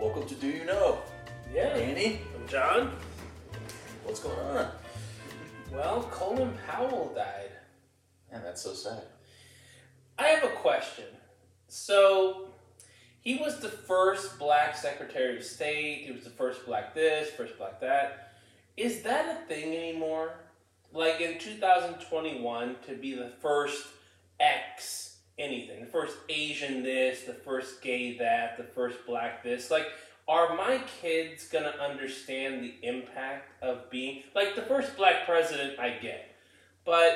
Welcome to Do You Know? Yeah. Danny, I'm John. what's going on? Well, Colin Powell died. Man, that's so sad. I have a question. So, he was the first black Secretary of State. He was the first black this, first black that. Is that a thing anymore? Like in 2021, to be the first X anything, the first Asian this, the first gay that, the first black this. Like, are my kids gonna understand the impact of being like the first black president? I get, but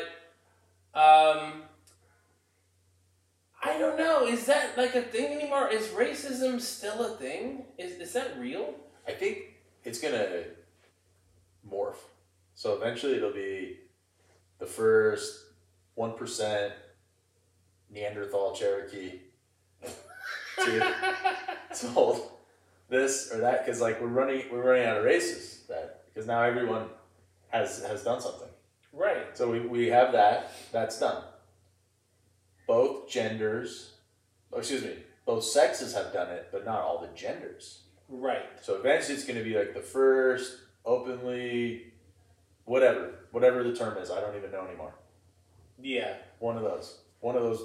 um, I don't know. Is that like a thing anymore? Is racism still a thing? Is is that real? I think it's gonna morph. So eventually it'll be the first one percent Neanderthal Cherokee to told this or that because like we're running we're running out of races that because now everyone has has done something. right. So we, we have that. That's done. Both genders, oh, excuse me, both sexes have done it, but not all the genders. Right. So eventually it's going to be like the first openly, whatever, whatever the term is. I don't even know anymore. Yeah. One of those. One of those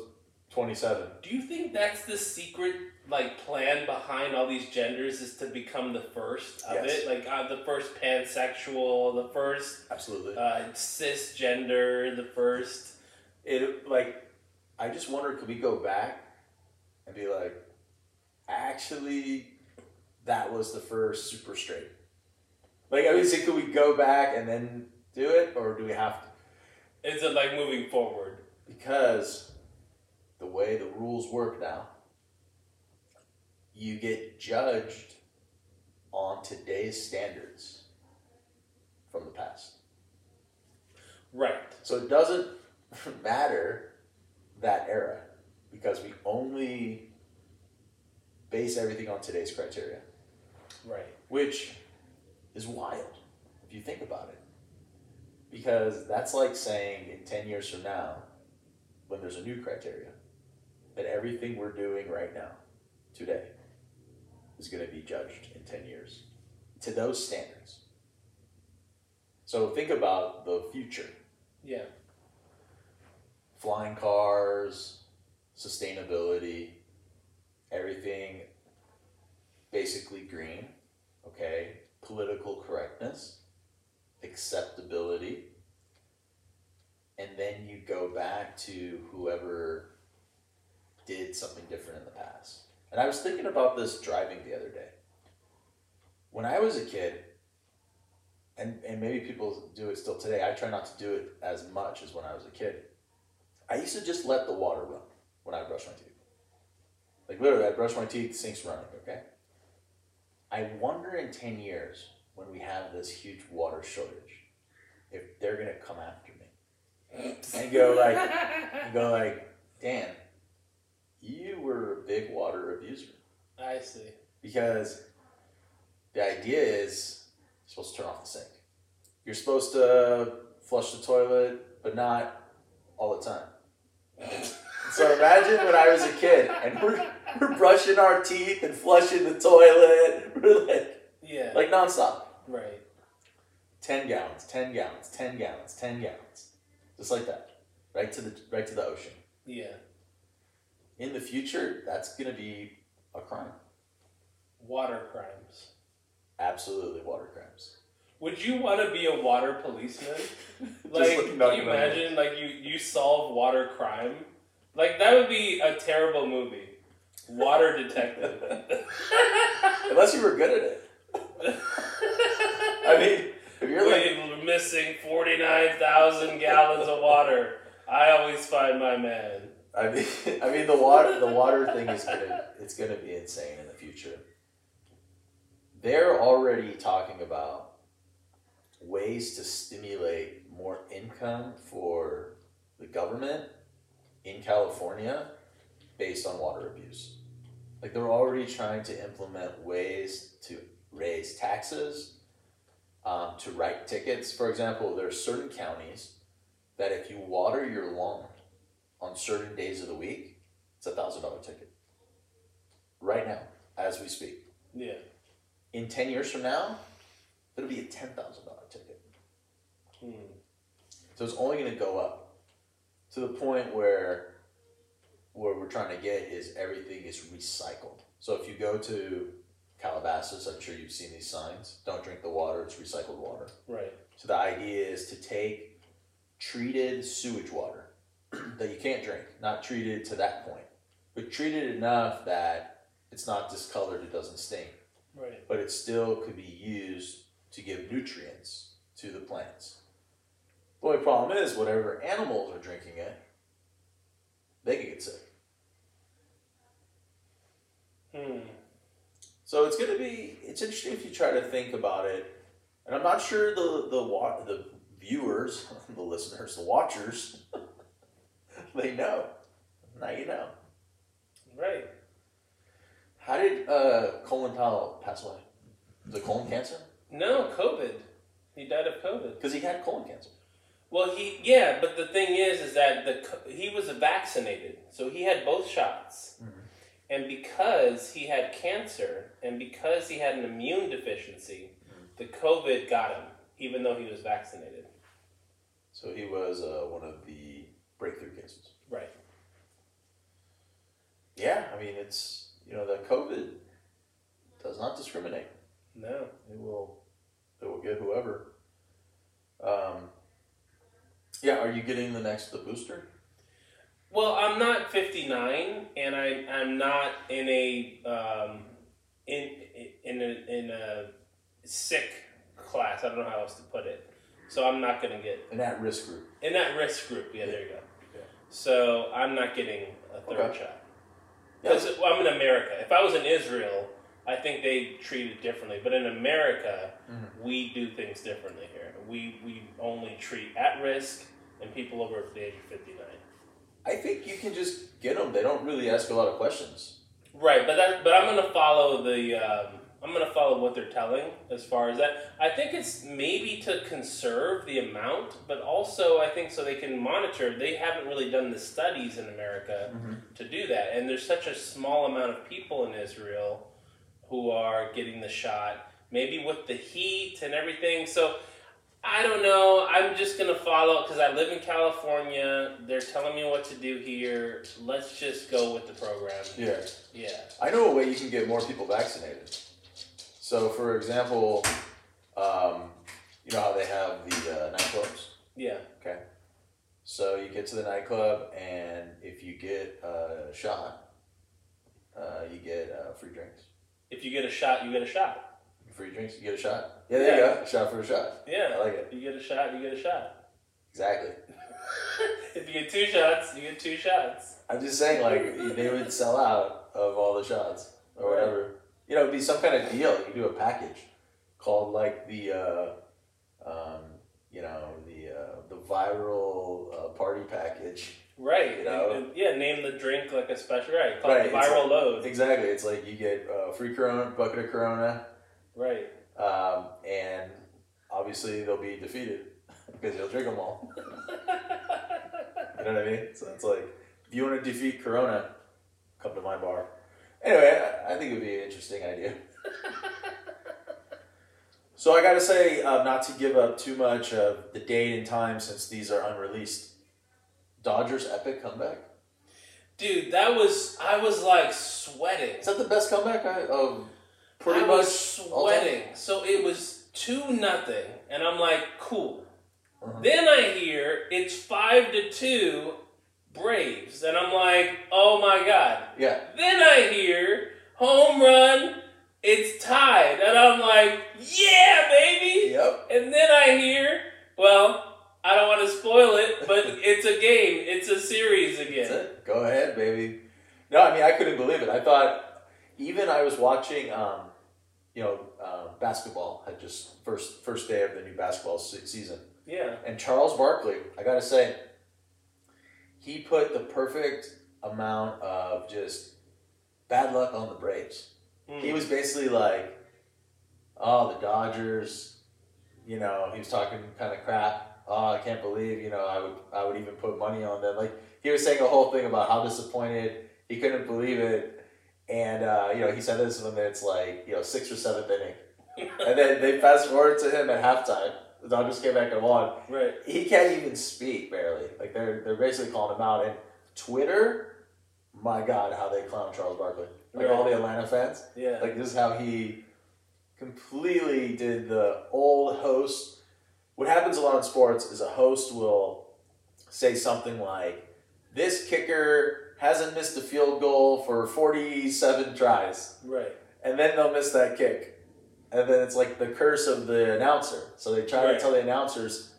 27. Do you think that's the secret like plan behind all these genders is to become the first of Yes. it? Like uh, the first pansexual, the first Absolutely. uh, cisgender, the first. it like I just wonder could we go back and be like actually that was the first super straight like I mean say could we go back and then do it or do we have to Is it like moving forward? because the way the rules work now you get judged on today's standards from the past Right. So it doesn't matter that era because we only base everything on today's criteria, Right. which is wild if you think about it. Because that's like saying in 10 years from now, when there's a new criteria, that everything we're doing right now, today, is going to be judged in 10 years to those standards. So think about the future Yeah. flying cars, sustainability, everything basically green, okay? Political correctness, acceptability, and then you go back to whoever did something different in the past. And I was thinking about this driving the other day. When I was a kid, and, and maybe people do it still today, I try not to do it as much as when I was a kid. I used to just let the water run when I brush my teeth. Like literally, I brush my teeth, sink's running, okay? I wonder in 10 years when we have this huge water shortage, if they're gonna come after me and go like, and go like, Dan, you were a big water abuser. I see. Because the idea is you're supposed to turn off the sink. You're supposed to flush the toilet, but not all the time. So imagine when I was a kid and we're, we're brushing our teeth and flushing the toilet. We're like, Yeah. like nonstop. right. 10 gallons, 10 gallons, 10 gallons, 10 gallons. Just like that. Right to the right to the ocean. Yeah. In the future, that's gonna be a crime. Water crimes. Absolutely water crimes. Would you want to be a water policeman? like, can you in my head. imagine, like, you, you solve water crime? Like, that would be a terrible movie. Water detective. Unless you were good at it. I mean, if you're like We're missing 49,000 gallons of water. I always find my man. I mean, I mean the water the water thing is gonna it's gonna be insane in the future. They're already talking about ways to stimulate more income for the government in California based on water abuse. Like they're already trying to implement ways to raise taxes, um, to write tickets. For example, there are certain counties that if you water your lawn on certain days of the week, it's a thousand dollar ticket. Right now, as we speak. Yeah. in ten years from now, it'll be a ten thousand dollar ticket. Hmm. So it's only going to go up to the point where where we're trying to get is everything is recycled. So if you go to Calabasas, I'm sure you've seen these signs. Don't drink the water; it's recycled water. Right. So the idea is to take treated sewage water that you can't drink, not treated to that point, but treated enough that it's not discolored, it doesn't stink, Right. but it still could be used to give nutrients to the plants. The only problem is, whatever animals are drinking it, they can get sick. Hmm. So it's gonna be it's interesting if you try to think about it, and I'm not sure the the the viewers, the listeners, the watchers, they know. Now you know. Right. How did uh, Colin Powell pass away? The colon cancer? No, COVID. He died of COVID. Because he had colon cancer. Well, he yeah, but the thing is, is that the he was vaccinated, so he had both shots, Mhm. and because he had cancer, and because he had an immune deficiency, the COVID got him, even though he was vaccinated. So he was uh, one of the breakthrough cases. Right. Yeah, I mean it's you know the COVID does not discriminate. No. It will it will get whoever. Um, yeah, are you getting the next the booster? Well, I'm not 59, and I I'm not in a um, in in a, in a sick class. I don't know how else to put it. So I'm not gonna get An at risk group. in that risk group. Yeah, there you go. So I'm not getting a third Okay. shot Yeah. because I'm in America. If I was in Israel, I think they treat it differently. But in America, Mhm. we do things differently here. We we only treat at risk and people over the age of 59. I think you can just get them. They don't really ask a lot of questions. Right, but that, but I'm gonna follow the um, I'm gonna follow what they're telling as far as that. I think it's maybe to conserve the amount, but also I think so they can monitor. They haven't really done the studies in America mm-hmm. to do that, and there's such a small amount of people in Israel who are getting the shot. Maybe with the heat and everything, so. I don't know. I'm just gonna follow because I live in California. They're telling me what to do here. Let's just go with the program. Yeah. Yeah. I know a way you can get more people vaccinated. So, for example, um, you know how they have the uh, nightclubs? Yeah. Okay. So you get to the nightclub, and if you get a shot, uh, you get uh, free drinks. If you get a shot, you get a shot. Free drinks, you get a shot. Yeah, there you go. A shot for a shot. Yeah. I like it. You get a shot, you get a shot. Exactly. if you get two shots, you get two shots. I'm just saying, like, they would sell out of all the shots or Right. whatever. You know, it'd be some kind of deal. You could do a package called, like, the, uh, um, you know, the uh, the viral uh, party package. Right. You know? And- and- yeah, name the drink like a special right. Call Right, it the it's viral load. Exactly. It's like you get uh, free Corona, bucket of Corona, Right. um, and obviously they'll be defeated because you'll drink them all. You know what I mean? So it's like, if you want to defeat Corona, come to my bar. Anyway, I, think it would be an interesting idea. So I got to say, uh, not to give up too much of the date and time since these are unreleased. Dodgers epic comeback. Dude, that was I was like sweating. Is that the best comeback I, of pretty I much was sweating. So it was two nothing, and I'm like, cool. Mhm. Then I hear it's five to two Braves, and I'm like, oh my god. Yeah. Then I hear home run, it's tied, and I'm like, yeah, baby. Yep. And then I hear, well, I don't want to spoil it, but it's a game, it's a series That's again. it. Go ahead, baby. No, I mean I couldn't believe it. I thought even I was watching, um, you know, uh, basketball had just first first day of the new basketball se- season, Yeah, and Charles Barkley. I gotta say, he put the perfect amount of just bad luck on the Braves. Mm. He was basically like, "Oh, the Dodgers," you know. He was talking kind of crap. Oh, I can't believe you know I would I would even put money on them. Like he was saying a whole thing about how disappointed he couldn't believe it, and uh, you know he said this when it's like you know sixth or seventh inning, and then they fast forward to him at halftime. The Dodgers came back and won. right. He can't even speak barely. Like they're they're basically calling him out. And Twitter, my God, how they clown Charles Barkley. Like all the Atlanta fans. Yeah. Like this is how he completely did the old host. What happens a lot in sports is a host will say something like, "This kicker hasn't missed a field goal for forty-seven tries," right. and then they'll miss that kick, and then it's like the curse of the announcer. So they try Right. to tell the announcers,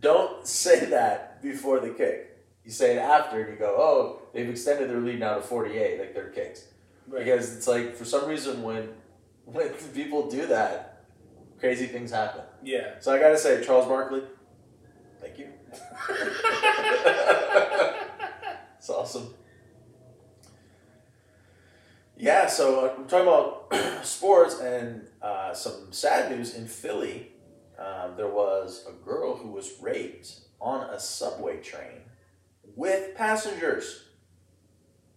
"Don't say that before the kick. You say it after, and you go, oh, they've extended their lead now to forty-eight, like their kicks." Right. Because it's like for some reason when when people do that, crazy things happen. yeah. So I gotta say, Charles Barkley, thank you. It's awesome. Yeah, so uh, we're talking about sports and uh, some sad news in Philly. Um, there was a girl who was raped on a subway train with passengers,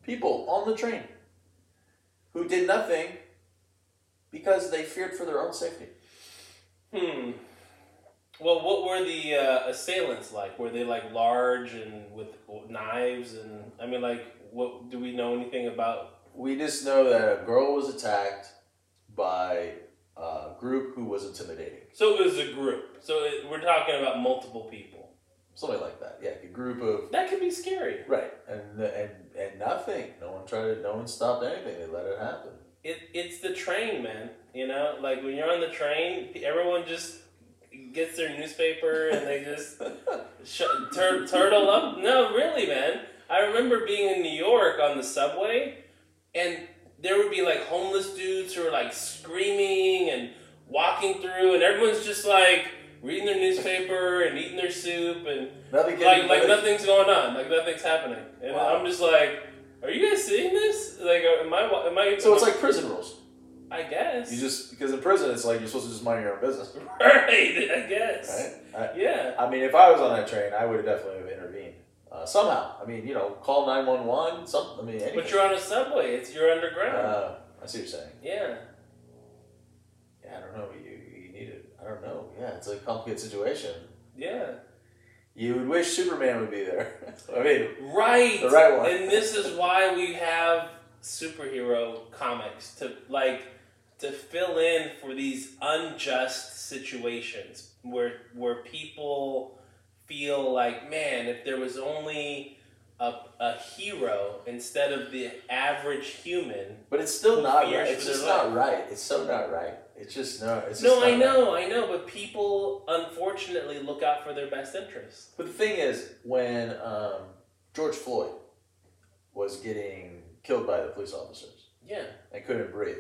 people on the train, who did nothing because they feared for their own safety. Hmm. Well, what were the uh, assailants like? Were they like large and with knives and I mean, like, what do we know anything about? We just know that a girl was attacked by a group who was intimidating. So it was a group. So it, we're talking about multiple people. Something like that. Yeah, a group of That could be scary. right, and and and nothing. No one tried to. No one stopped anything. They let it happen. It, it's the train, man. You know, like when you're on the train, everyone just gets their newspaper and they just sh- tur- turtle up. No, really, man. I remember being in New York on the subway, and there would be like homeless dudes who were like screaming and walking through, and everyone's just like reading their newspaper and eating their soup, and Nothing. like like nothing- nothing's going on, like nothing's happening, and Wow. I'm just like, are you guys seeing this? Like, uh, am I? Am I? So it's like prison rules. I guess. You just because in prison it's like you're supposed to just mind your own business, right. I guess. right? Yeah. I, I mean, if I was on that train, I would have definitely have intervened uh, somehow. I mean, you know, call nine one one. Some. I mean, anything. But you're on a subway. It's you're underground. Uh, I see what you're saying. yeah. Yeah, I don't know. You you need it. I don't know. Yeah, it's a complicated situation. Yeah. You would wish Superman would be there. I mean, Right. The right one. And this is why we have superhero comics to like to fill in for these unjust situations where where people feel like, man, if there was only a, a hero instead of the average human. but it's still not right. It's just not right. It's so not right. It's just no. It's just No, not I right. know, I know, but people unfortunately look out for their best interest. But the thing is, when um, George Floyd was getting killed by the police officers Yeah. and couldn't breathe,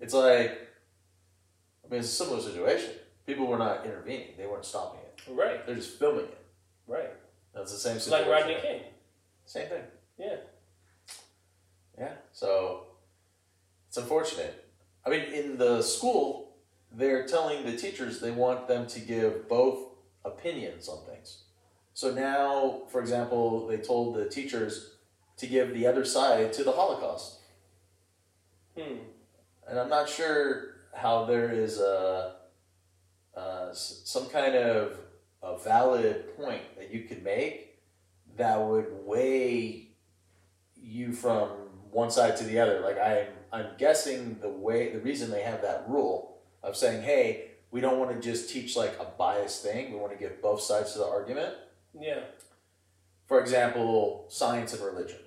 it's like, I mean, it's a similar situation. People were not intervening; they weren't stopping. Right. They're just filming it. Right. That's the same situation. like Rodney King. Same thing. Yeah. Yeah. So it's unfortunate. I mean, in the school, they're telling the teachers they want them to give both opinions on things. So now, for example, they told the teachers to give the other side to the Holocaust. Hmm. And I'm not sure how there is a, uh, some kind of a valid point that you could make that would weigh you from one side to the other. Like I'm, I'm guessing the way the reason they have that rule of saying, hey, we don't want to just teach like a biased thing. We want to give both sides to the argument. Yeah. For example, science and religion.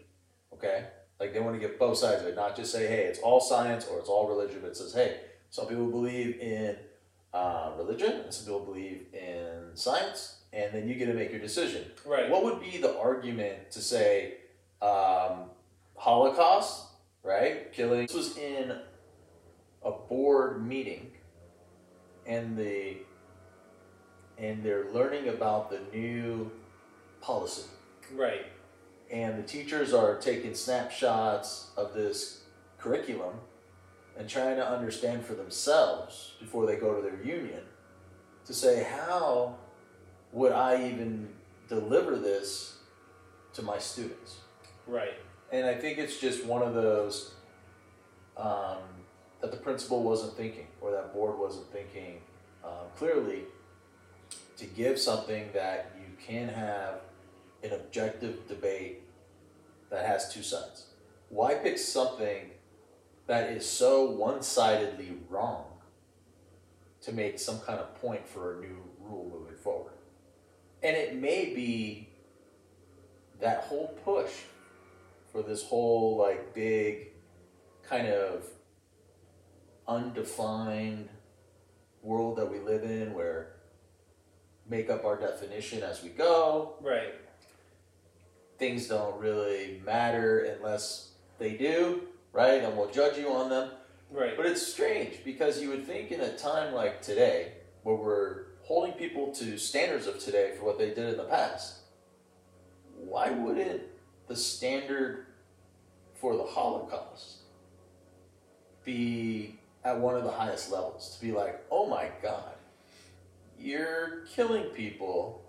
Okay? Like they want to give both sides of it, not just say, hey, it's all science or it's all religion, but it says, hey, some people believe in uh, religion and some people believe in science, and then you get to make your decision. Right. What would be the argument to say um, Holocaust, right? Killing. This was in a board meeting, and the and they're learning about the new policy Right. and the teachers are taking snapshots of this curriculum and trying to understand for themselves before they go to their union to say how would I even deliver this to my students Right. and I think it's just one of those um, that the principal wasn't thinking, or that board wasn't thinking um, clearly to give something that you can have an objective debate that has two sides. Why pick something that is so one sidedly wrong to make some kind of point for a new rule moving forward? And it may be that whole push for this whole like big kind of undefined world that we live in where make up our definition as we go Right. things don't really matter unless they do right? And we'll judge you on them. Right. but it's strange because you would think in a time like today where we're holding people to standards of today for what they did in the past why wouldn't the standard for the holocaust be at one of the highest levels? To be like oh my god you're killing people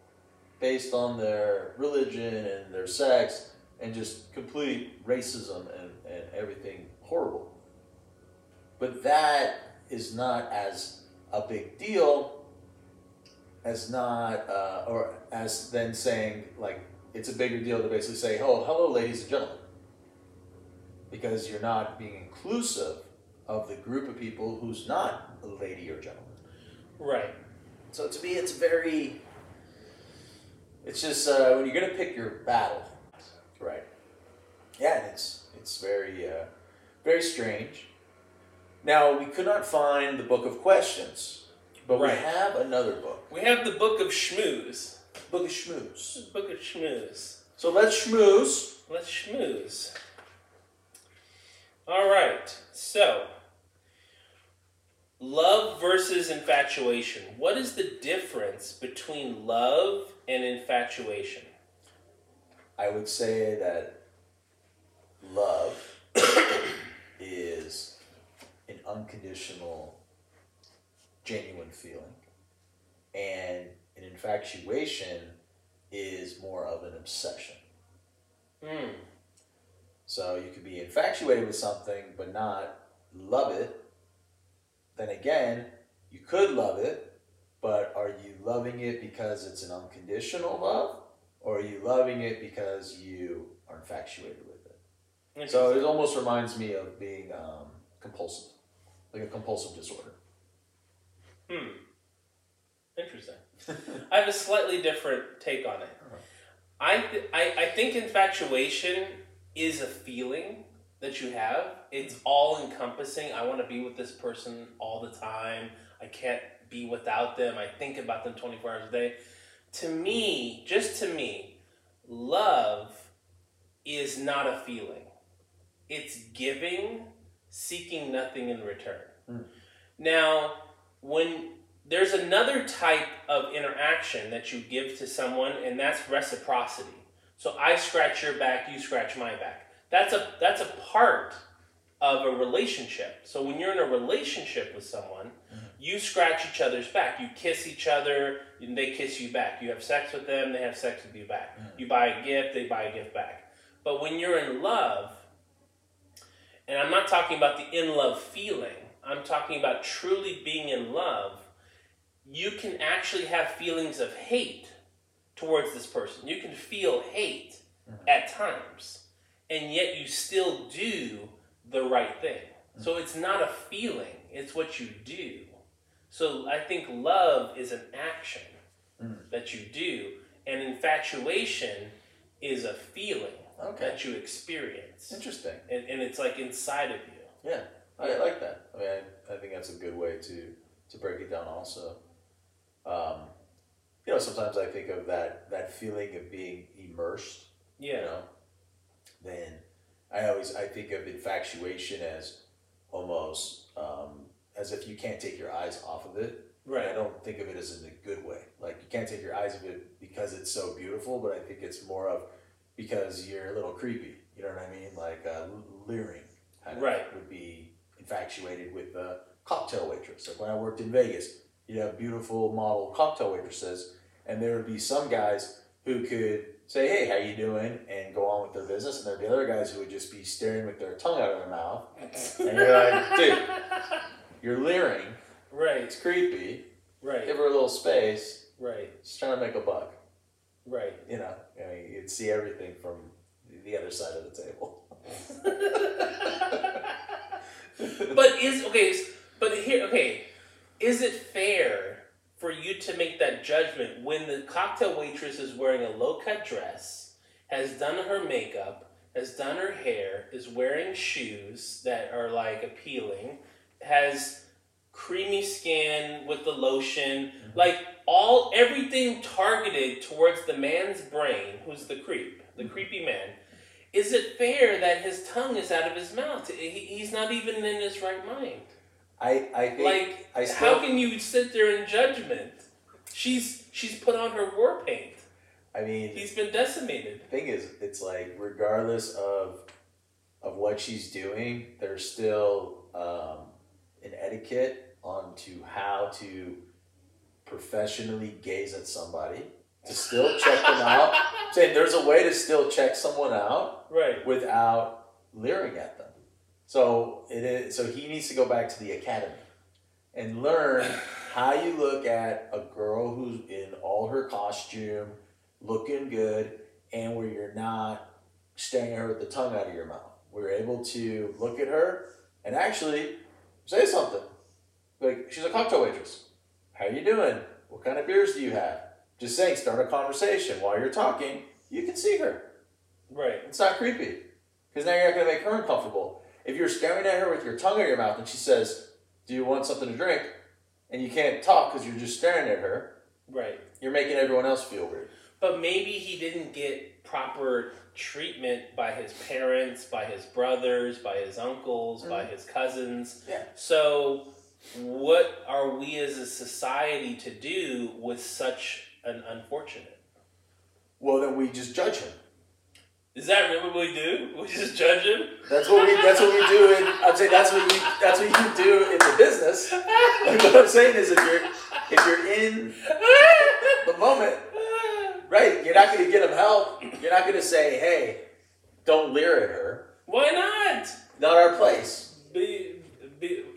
based on their religion and their sex and just complete racism and, everything horrible. But that is not as a big deal as not uh, or as then saying like it's a bigger deal to basically say oh hello ladies and gentlemen. Because you're not being inclusive of the group of people who's not a lady or gentleman. Right. so to me it's very it's just uh, when you're gonna pick your battle right? Yeah and it's it's very uh, very strange now we could not find the book of questions but Right. we have another book We have the Book of Schmooze. book of schmooze Book of Schmooze. so let's schmooze Let's schmooze. All right. So, love versus infatuation. What is the difference between love and infatuation? i would say that love is an unconditional genuine feeling and an infatuation is more of an obsession Hmm. So you could be infatuated with something but not love it. Then again, you could love it, but are you loving it because it's an unconditional love? Or are you loving it because you are infatuated? So it almost reminds me of being um, compulsive, like a compulsive disorder. Hmm. Interesting. I have a slightly different take on it. I, th- I I think infatuation is a feeling that you have. It's all encompassing. I want to be with this person all the time. I can't be without them. I think about them 24 hours a day. To me, just to me, love is not a feeling. It's giving, seeking nothing in return. Mm. Now, when there's another type of interaction that you give to someone, and that's reciprocity. So I scratch your back, you scratch my back. That's a that's a part of a relationship. So when you're in a relationship with someone, you scratch each other's back. You kiss each other, and they kiss you back. You have sex with them, they have sex with you back. You buy a gift, they buy a gift back. But when you're in love, and I'm not talking about the in love feeling, I'm talking about truly being in love, you can actually have feelings of hate towards this person. You can feel hate at times, and yet you still do the right thing. So it's not a feeling, it's what you do. So I think love is an action Mm. that you do, and infatuation is a feeling Okay, that you experience. interesting. And, and it's like inside of you. Yeah, I like that. I mean, I, I think that's a good way to to break it down. Also, um, you know, sometimes I think of that that feeling of being immersed. You Yeah. know, then I always I think of infatuation as almost um, as if you can't take your eyes off of it. And I don't think of it as in a good way. Like you can't take your eyes of it because it's so beautiful, but I think it's more of because you're a little creepy. You know what I mean? Like uh, leering. Kind of Right. Would be infatuated with the cocktail waitress. Like when I worked in Vegas, you'd have beautiful model cocktail waitresses, and there would be some guys who could say, "Hey, how you doing?" and go on with their business, and there'd be other guys who would just be staring with their tongue out of their mouth, and you're like, "Dude, You're leering. Right. It's creepy. Right. Give her a little space. Right. She's trying to make a buck. Right. You know, you know, you'd see everything from the other side of the table. but is okay. But here, okay, is it fair for you to make that judgment when the cocktail waitress is wearing a low cut dress, has done her makeup, has done her hair, is wearing shoes that are like appealing, has creamy skin with the lotion, like all everything targeted towards the man's brain, who's the creep, the creepy man. Is it fair that his tongue is out of his mouth? He, he's not even in his right mind. I, I think Like, I still, how can you sit there in judgment? She's she's put on her war paint. I mean, He's been decimated. the thing is, it's like regardless of of what she's doing, there's still um, an etiquette onto how to professionally gaze at somebody to still check them out. I'm saying there's a way to still check someone out Right. without leering at them. So it is. So he needs to go back to the academy and learn how you look at a girl who's in all her costume, looking good, and where you're not staring at her with the tongue out of your mouth. We're able to look at her and actually say something. Like she's a cocktail waitress. How you doing? What kind of beers do you have? Just saying, start a conversation while you're talking. You can see her. Right. It's not creepy. Because now you're not going to make her uncomfortable. If you're staring at her with your tongue in your mouth and she says, Do you want something to drink? and you can't talk because you're just staring at her, Right. you're making everyone else feel weird. But maybe he didn't get proper treatment by his parents, by his brothers, by his uncles, by mm-hmm. his cousins. Yeah. So, what are we as a society to do with such an unfortunate? Well, then we just judge him. Is that really what we do? We just judge him? That's what we. That's what we do. In, I'm saying that's what you. That's what you do in the business. Like what I'm saying is, if you're if you're in the moment, right, you're not going to get him help. You're not going to say, "Hey, don't leer at her." Why not? Not our place. Be,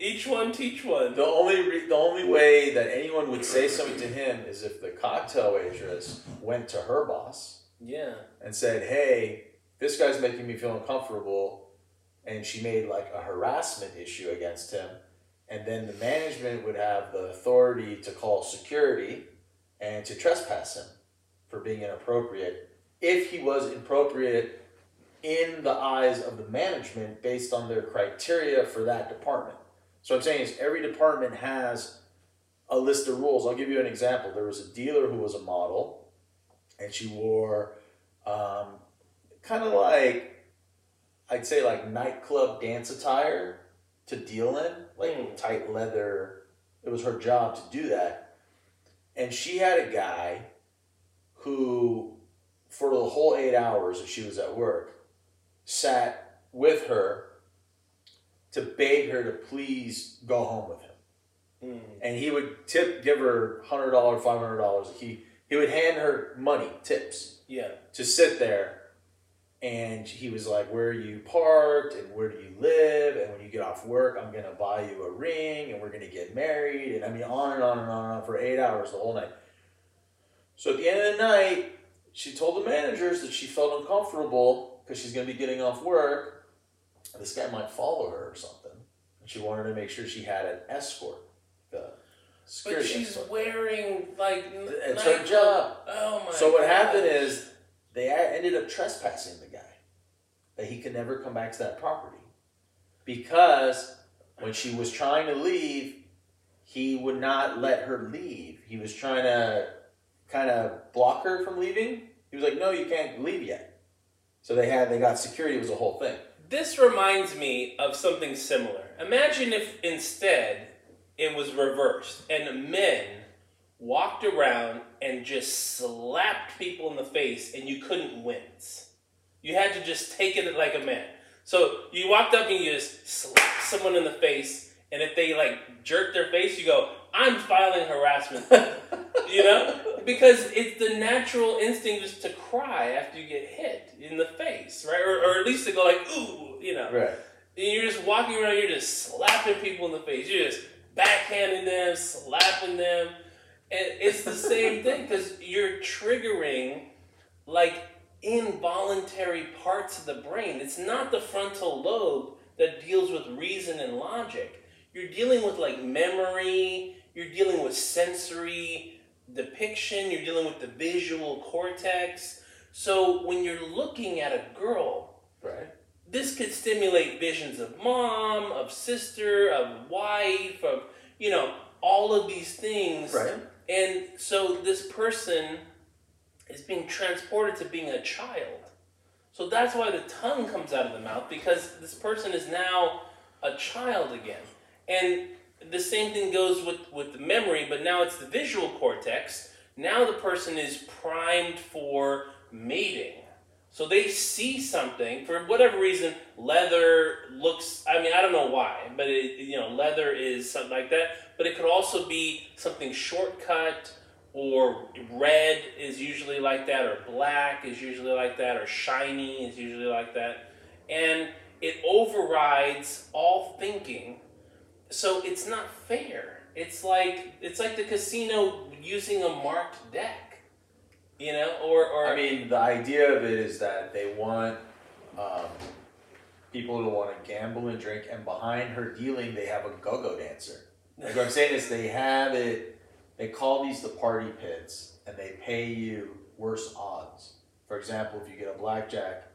each one teach one. The only re- the only way that anyone would say something to him is if the cocktail waitress went to her boss Yeah. and said, "Hey, this guy's making me feel uncomfortable," and she made like a harassment issue against him, and then the management would have the authority to call security and to trespass him for being inappropriate if he was inappropriate in the eyes of the management based on their criteria for that department. So I'm saying is every department has a list of rules. I'll give you an example. There was a dealer who was a model, and she wore um, kind of like I'd say like nightclub dance attire to deal in, like Mm. tight leather. It was her job to do that, and she had a guy who, for the whole eight hours that she was at work, sat with her to beg her to please go home with him Mm. and he would tip give her hundred dollars, five hundred dollars. He he would hand her money tips Yeah. to sit there, and he was like, "Where are you parked? And where do you live? And when you get off work, I'm gonna buy you a ring, and we're gonna get married." And I mean, on and on and on and on for eight hours the whole night. So at the end of the night, she told the managers that she felt uncomfortable because she's gonna be getting off work. This guy might follow her or something. And she wanted to make sure she had an escort. The But she's escort. wearing like It's her job. Oh my. So what God. happened is they ended up trespassing the guy. That he could never come back to that property. Because when she was trying to leave, he would not let her leave. He was trying to kind of block her from leaving. He was like, "No, you can't leave yet." So they had they got security. It was a whole thing. This reminds me of something similar. Imagine if instead it was reversed and men walked around and just slapped people in the face and you couldn't wince. You had to just take it like a man. So you walked up and you just slapped someone in the face and if they like jerked their face, you go, I'm filing harassment. you know? Because it's the natural instinct is to cry after you get hit in the face, right? Or, or at least to go like, ooh, you know. Right. And you're just walking around, you're just slapping people in the face. You're just backhanding them, slapping them. And it's the same thing because you're triggering like involuntary parts of the brain. It's not the frontal lobe that deals with reason and logic. You're dealing with like memory, you're dealing with sensory depiction, you're dealing with the visual cortex. So when you're looking at a girl, Right. this could stimulate visions of mom, of sister, of wife, of you know, all of these things. Right. And so this person is being transported to being a child. So that's why the tongue comes out of the mouth because this person is now a child again. And the same thing goes with, with the memory, but now it's the visual cortex. Now the person is primed for mating. So they see something for whatever reason. Leather looks. I mean, I don't know why, but it, you know, leather is something like that. But it could also be something shortcut, or red is usually like that, or black is usually like that, or shiny is usually like that, and it overrides all thinking. So it's not fair. It's like it's like the casino using a marked deck. You know, or, or I mean, the idea of it is that they want um, people to want to gamble and drink, and behind her dealing, they have a go-go dancer. Like what I'm saying is, they have it. They call these the party pits, and they pay you worse odds. For example, if you get a blackjack,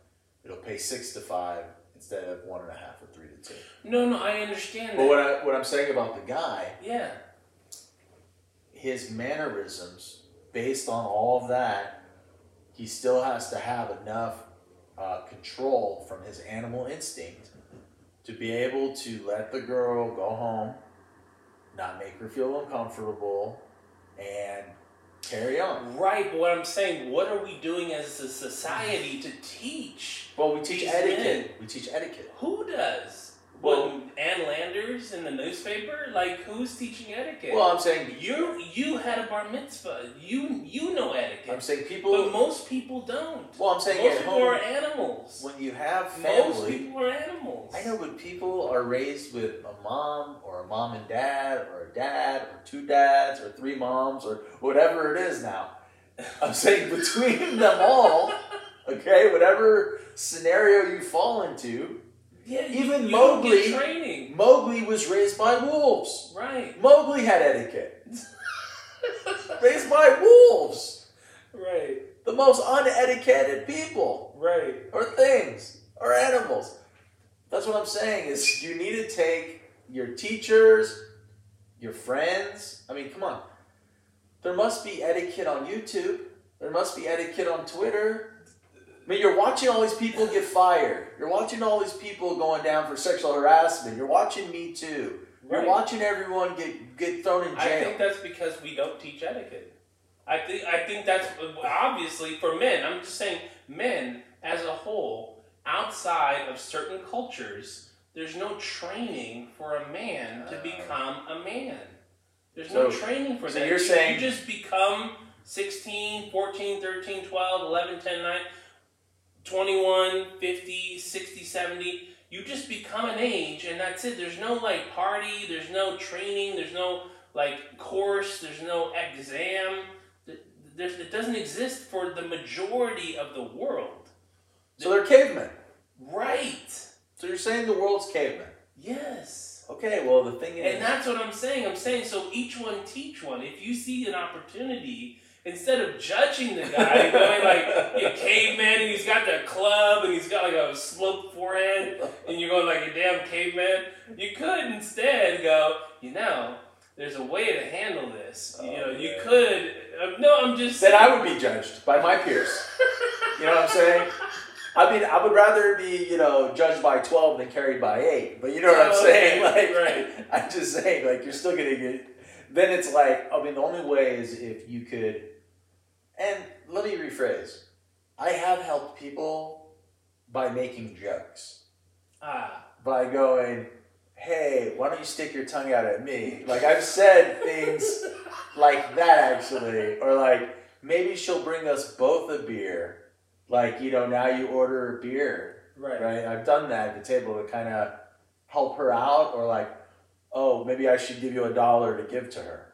it'll pay six to five instead of one and a half or three to No, no, I understand But that. what I what I'm saying about the guy, yeah, his mannerisms, based on all of that, he still has to have enough uh, control from his animal instinct to be able to let the girl go home, not make her feel uncomfortable, and carry on. right. But what I'm saying, what are we doing as a society to teach? Well, we teach etiquette. men. We teach etiquette. Who does? Well- what Ann Landers in the newspaper? Like who's teaching etiquette? Well, I'm saying you you had a bar mitzvah. You you know etiquette. I'm saying people, but most people don't. Well, I'm saying most people home are animals. when you have family, Most people are animals. I know, but people are raised with a mom or a mom and dad or a dad or two dads or three moms or whatever it is now. I'm saying between them all, okay, whatever scenario you fall into, Yeah, you, Even you don't Mowgli-. Mowgli was raised by wolves. Right. Mowgli had etiquette. raised by wolves. right. The most unetiqueted people. Right. or things or animals. That's what I'm saying is you need to take your teachers, your friends. I mean, come on. There must be etiquette on YouTube. There must be etiquette on Twitter. I mean, you're watching all these people get fired. You're watching all these people going down for sexual harassment. You're watching Me Too. You're Right. watching everyone get get thrown in jail. I think that's because we don't teach etiquette. I think I think that's obviously for men. I'm just saying men as a whole, outside of certain cultures, there's no training for a man to Uh. become a man. There's no training for so that. you're you, saying- you just become 16, 14, 13, 12, 11, 10, 9, 21, 50, 60, 70. You just become an age and that's it. There's no like party, there's no training, there's no like course, there's no exam. Th- There's, it doesn't exist for the majority of the world. so they're cavemen. Right. So you're saying the world's cavemen. Yes. Okay, well the thing is And that's what I'm saying. I'm saying so each one teach one. If you see an opportunity, instead of judging the guy going like you caveman and he's got that club and he's got like a sloped forehead and you're going like a damn caveman, you could instead go, you know, there's a way to handle this. you Oh, know, you could. Uh, no, I'm just. then I would be judged by my peers. You know what I'm saying? I mean, I would rather be, you know, judged by 12 than carried by 8. But you know what I'm Oh, saying? okay, Like, right. I'm just saying, like, you're still going to get. Then it's like, I mean, the only way is if you could. And let me rephrase I have helped people by making jokes, Ah, by going, hey, why don't you stick your tongue out at me? Like, I've said things like that actually, or like maybe she'll bring us both a beer. Like you know, now you order a beer, right. right? I've done that at the table to kind of help her out or like, oh, maybe I should give you a dollar to give to her.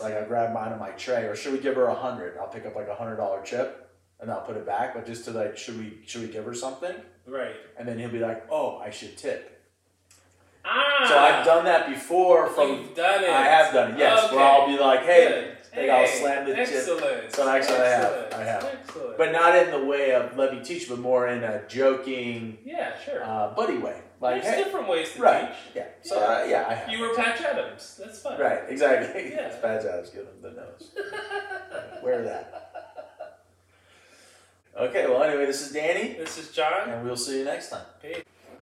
Like I grab mine on my tray, or should we give her a hundred? I'll pick up like a hundred dollar chip and I'll put it back. But just to like, should we should we give her something? right. And then he'll be like, oh, I should tip. Ah. So I've done that before. From You've done it. I have done it, yes. Where Okay. I'll be like, hey, think I'll slam the chip. excellent. So actually I have. Excellent. I have. Excellent. but not in the way of let me teach, but more in a joking, yeah, sure. uh, buddy way. Like, There's hey, different ways to right, teach. yeah. So uh, yeah, I have. You were Patch Adams. That's fine. Right, exactly. Yeah. it's bad jobs. Give them the nose. Wear that. Okay, well, anyway, this is Danny, This is John. and we'll see you next time. Peace.